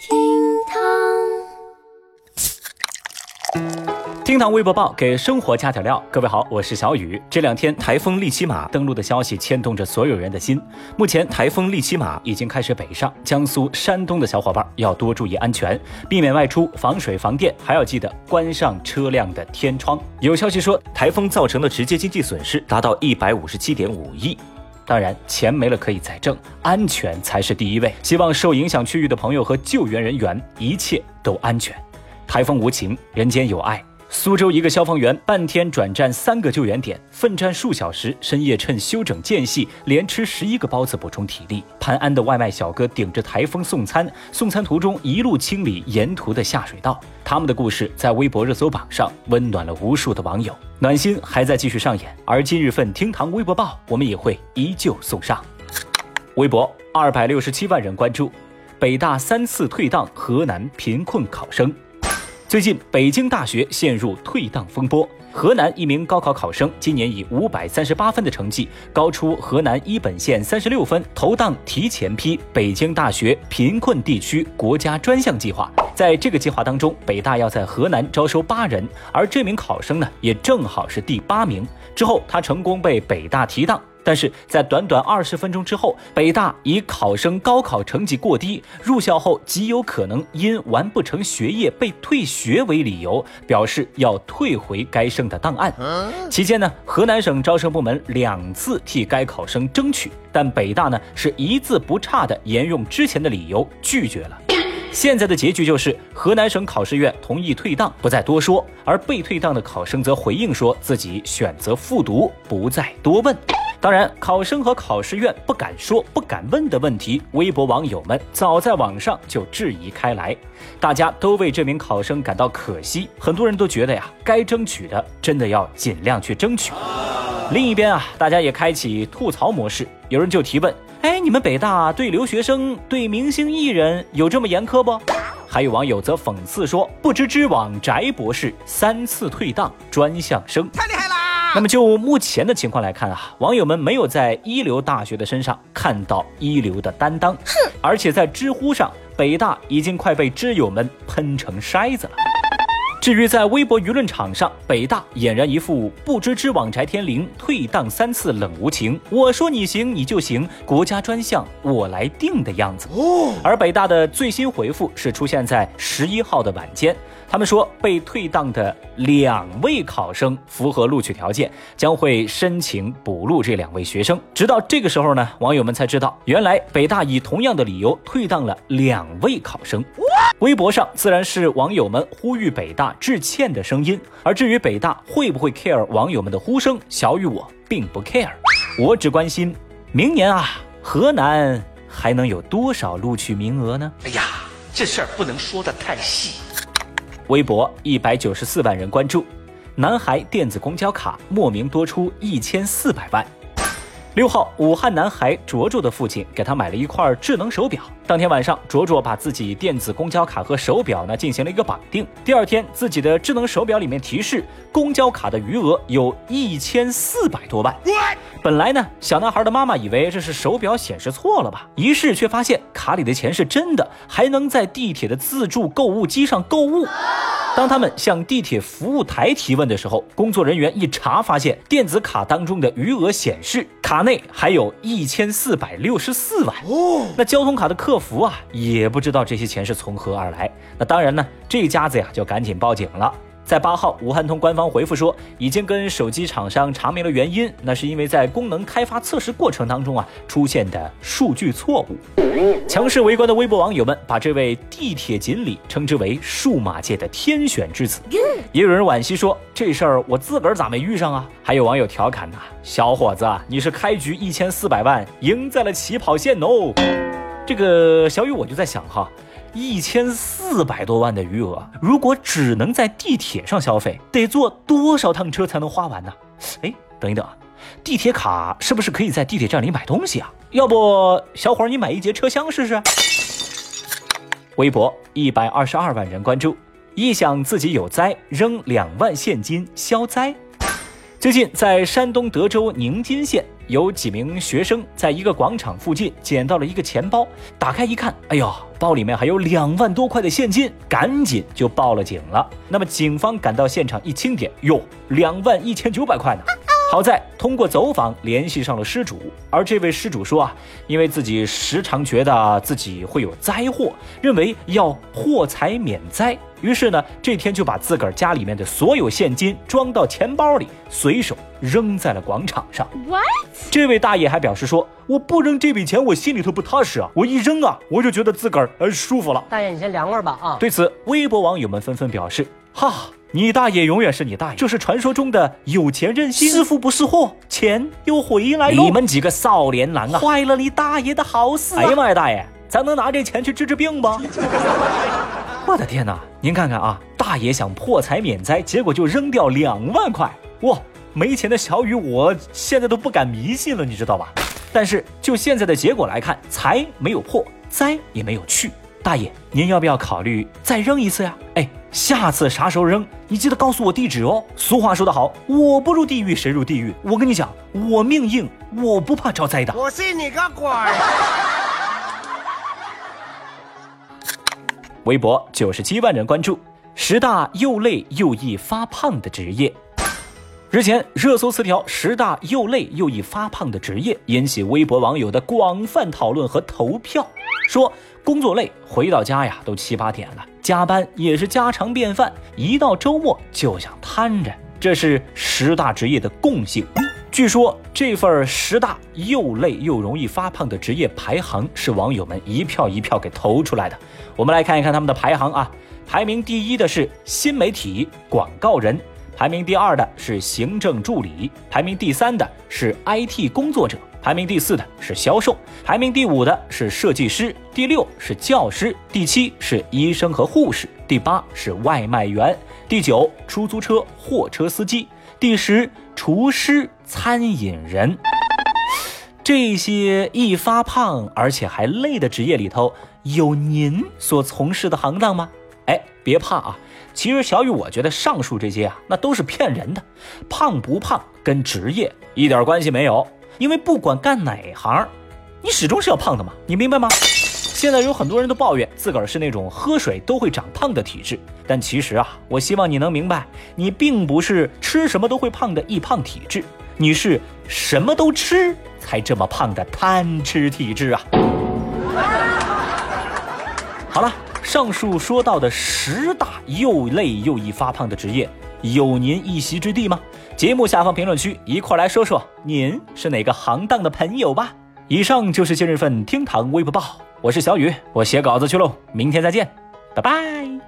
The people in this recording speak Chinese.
厅堂厅堂微博报给生活加点料。各位好，我是小雨。这两天台风利奇马登陆的消息牵动着所有人的心。目前台风利奇马已经开始北上，江苏、山东的小伙伴要多注意安全，避免外出，防水防电，还要记得关上车辆的天窗。有消息说，台风造成的直接经济损失达到一百五十七点五亿。当然，钱没了可以再挣，安全才是第一位。希望受影响区域的朋友和救援人员一切都安全。台风无情，人间有爱。苏州一个消防员半天转战三个救援点，奋战数小时，深夜趁休整间隙连吃十一个包子补充体力。潘安的外卖小哥顶着台风送餐，送餐途中一路清理沿途的下水道。他们的故事在微博热搜榜上温暖了无数的网友，暖心还在继续上演。而今日份厅堂微博报，我们也会依旧送上。微博二百六十七万人关注，北大三次退档，河南贫困考生。最近，北京大学陷入退档风波。河南一名高考考生今年以五百三十八分的成绩高出河南一本线三十六分，投档提前批北京大学贫困地区国家专项计划。在这个计划当中，北大要在河南招收八人，而这名考生呢，也正好是第八名。之后，他成功被北大提档。但是在短短二十分钟之后，北大以考生高考成绩过低，入校后极有可能因完不成学业被退学为理由，表示要退回该生的档案。期间呢，河南省招生部门两次替该考生争取，但北大呢是一字不差的沿用之前的理由拒绝了。现在的结局就是河南省考试院同意退档，不再多说，而被退档的考生则回应说自己选择复读，不再多问。当然，考生和考试院不敢说、不敢问的问题，微博网友们早在网上就质疑开来，大家都为这名考生感到可惜。很多人都觉得呀，该争取的真的要尽量去争取。另一边啊，大家也开启吐槽模式，有人就提问：哎，你们北大对留学生、对明星艺人有这么严苛不？还有网友则讽刺说：不知知网翟博士三次退档专项生，太厉害！那么就目前的情况来看啊，网友们没有在一流大学的身上看到一流的担当，哼！而且在知乎上，北大已经快被知友们喷成筛子了。至于在微博舆论场上，北大俨然一副不知知网翟天临退档三次冷无情，我说你行你就行，国家专项我来定的样子。哦，而北大的最新回复是出现在十一号的晚间。他们说，被退档的两位考生符合录取条件，将会申请补录这两位学生。直到这个时候呢，网友们才知道，原来北大以同样的理由退档了两位考生。微博上自然是网友们呼吁北大致歉的声音，而至于北大会不会 care 网友们的呼声，小雨我并不 care，我只关心明年啊，河南还能有多少录取名额呢？哎呀，这事儿不能说的太细。微博一百九十四万人关注，男孩电子公交卡莫名多出一千四百万。六号，武汉男孩卓卓的父亲给他买了一块智能手表。当天晚上，卓卓把自己电子公交卡和手表呢进行了一个绑定。第二天，自己的智能手表里面提示公交卡的余额有一千四百多万。本来呢，小男孩的妈妈以为这是手表显示错了吧，一试却发现卡里的钱是真的，还能在地铁的自助购物机上购物。当他们向地铁服务台提问的时候，工作人员一查发现电子卡当中的余额显示卡内还有一千四百六十四万。哦，那交通卡的客服啊也不知道这些钱是从何而来。那当然呢，这家子呀就赶紧报警了。在八号，武汉通官方回复说，已经跟手机厂商查明了原因，那是因为在功能开发测试过程当中啊出现的数据错误。强势围观的微博网友们把这位地铁锦鲤称之为数码界的天选之子，也有人惋惜说这事儿我自个儿咋没遇上啊？还有网友调侃呐，小伙子，你是开局一千四百万赢在了起跑线哦。这个小雨我就在想哈。一千四百多万的余额，如果只能在地铁上消费，得坐多少趟车才能花完呢？哎，等一等啊，地铁卡是不是可以在地铁站里买东西啊？要不，小伙儿你买一节车厢试试？微博一百二十二万人关注，一想自己有灾，扔两万现金消灾。最近在山东德州宁津县。有几名学生在一个广场附近捡到了一个钱包，打开一看，哎呦，包里面还有两万多块的现金，赶紧就报了警了。那么警方赶到现场一清点，哟，两万一千九百块呢。好在通过走访联系上了失主，而这位失主说啊，因为自己时常觉得自己会有灾祸，认为要祸财免灾，于是呢，这天就把自个儿家里面的所有现金装到钱包里，随手扔在了广场上。What？这位大爷还表示说，我不扔这笔钱，我心里头不踏实啊，我一扔啊，我就觉得自个儿呃舒服了。大爷，你先凉快吧啊。对此，微博网友们纷纷表示，哈。你大爷永远是你大爷，这是传说中的有钱任性，是福不是祸，钱又回来了。你们几个少年郎啊，坏了你大爷的好事！哎呀妈呀，大爷，咱能拿这钱去治治病吗？我的天哪，您看看啊，大爷想破财免灾，结果就扔掉两万块，哇，没钱的小雨，我现在都不敢迷信了，你知道吧？但是就现在的结果来看，财没有破，灾也没有去。大爷，您要不要考虑再扔一次呀？哎，下次啥时候扔，你记得告诉我地址哦。俗话说得好，我不入地狱谁入地狱？我跟你讲，我命硬，我不怕招灾的。我信你个鬼！微博九十七万人关注，十大又累又易发胖的职业。日前，热搜词条“十大又累又易发胖的职业”引起微博网友的广泛讨论和投票，说。工作累，回到家呀都七八点了，加班也是家常便饭，一到周末就想瘫着，这是十大职业的共性。据说这份十大又累又容易发胖的职业排行是网友们一票一票给投出来的。我们来看一看他们的排行啊，排名第一的是新媒体广告人，排名第二的是行政助理，排名第三的是 IT 工作者。排名第四的是销售，排名第五的是设计师，第六是教师，第七是医生和护士，第八是外卖员，第九出租车货车司机，第十厨师餐饮人。这些易发胖而且还累的职业里头，有您所从事的行当吗？哎，别怕啊，其实小雨我觉得上述这些啊，那都是骗人的，胖不胖跟职业一点关系没有。因为不管干哪行，你始终是要胖的嘛，你明白吗？现在有很多人都抱怨自个儿是那种喝水都会长胖的体质，但其实啊，我希望你能明白，你并不是吃什么都会胖的易胖体质，你是什么都吃才这么胖的贪吃体质啊！好了，上述说到的十大又累又易发胖的职业，有您一席之地吗？节目下方评论区一块来说说您是哪个行当的朋友吧。以上就是今日份厅堂微博报，我是小雨，我写稿子去喽，明天再见，拜拜。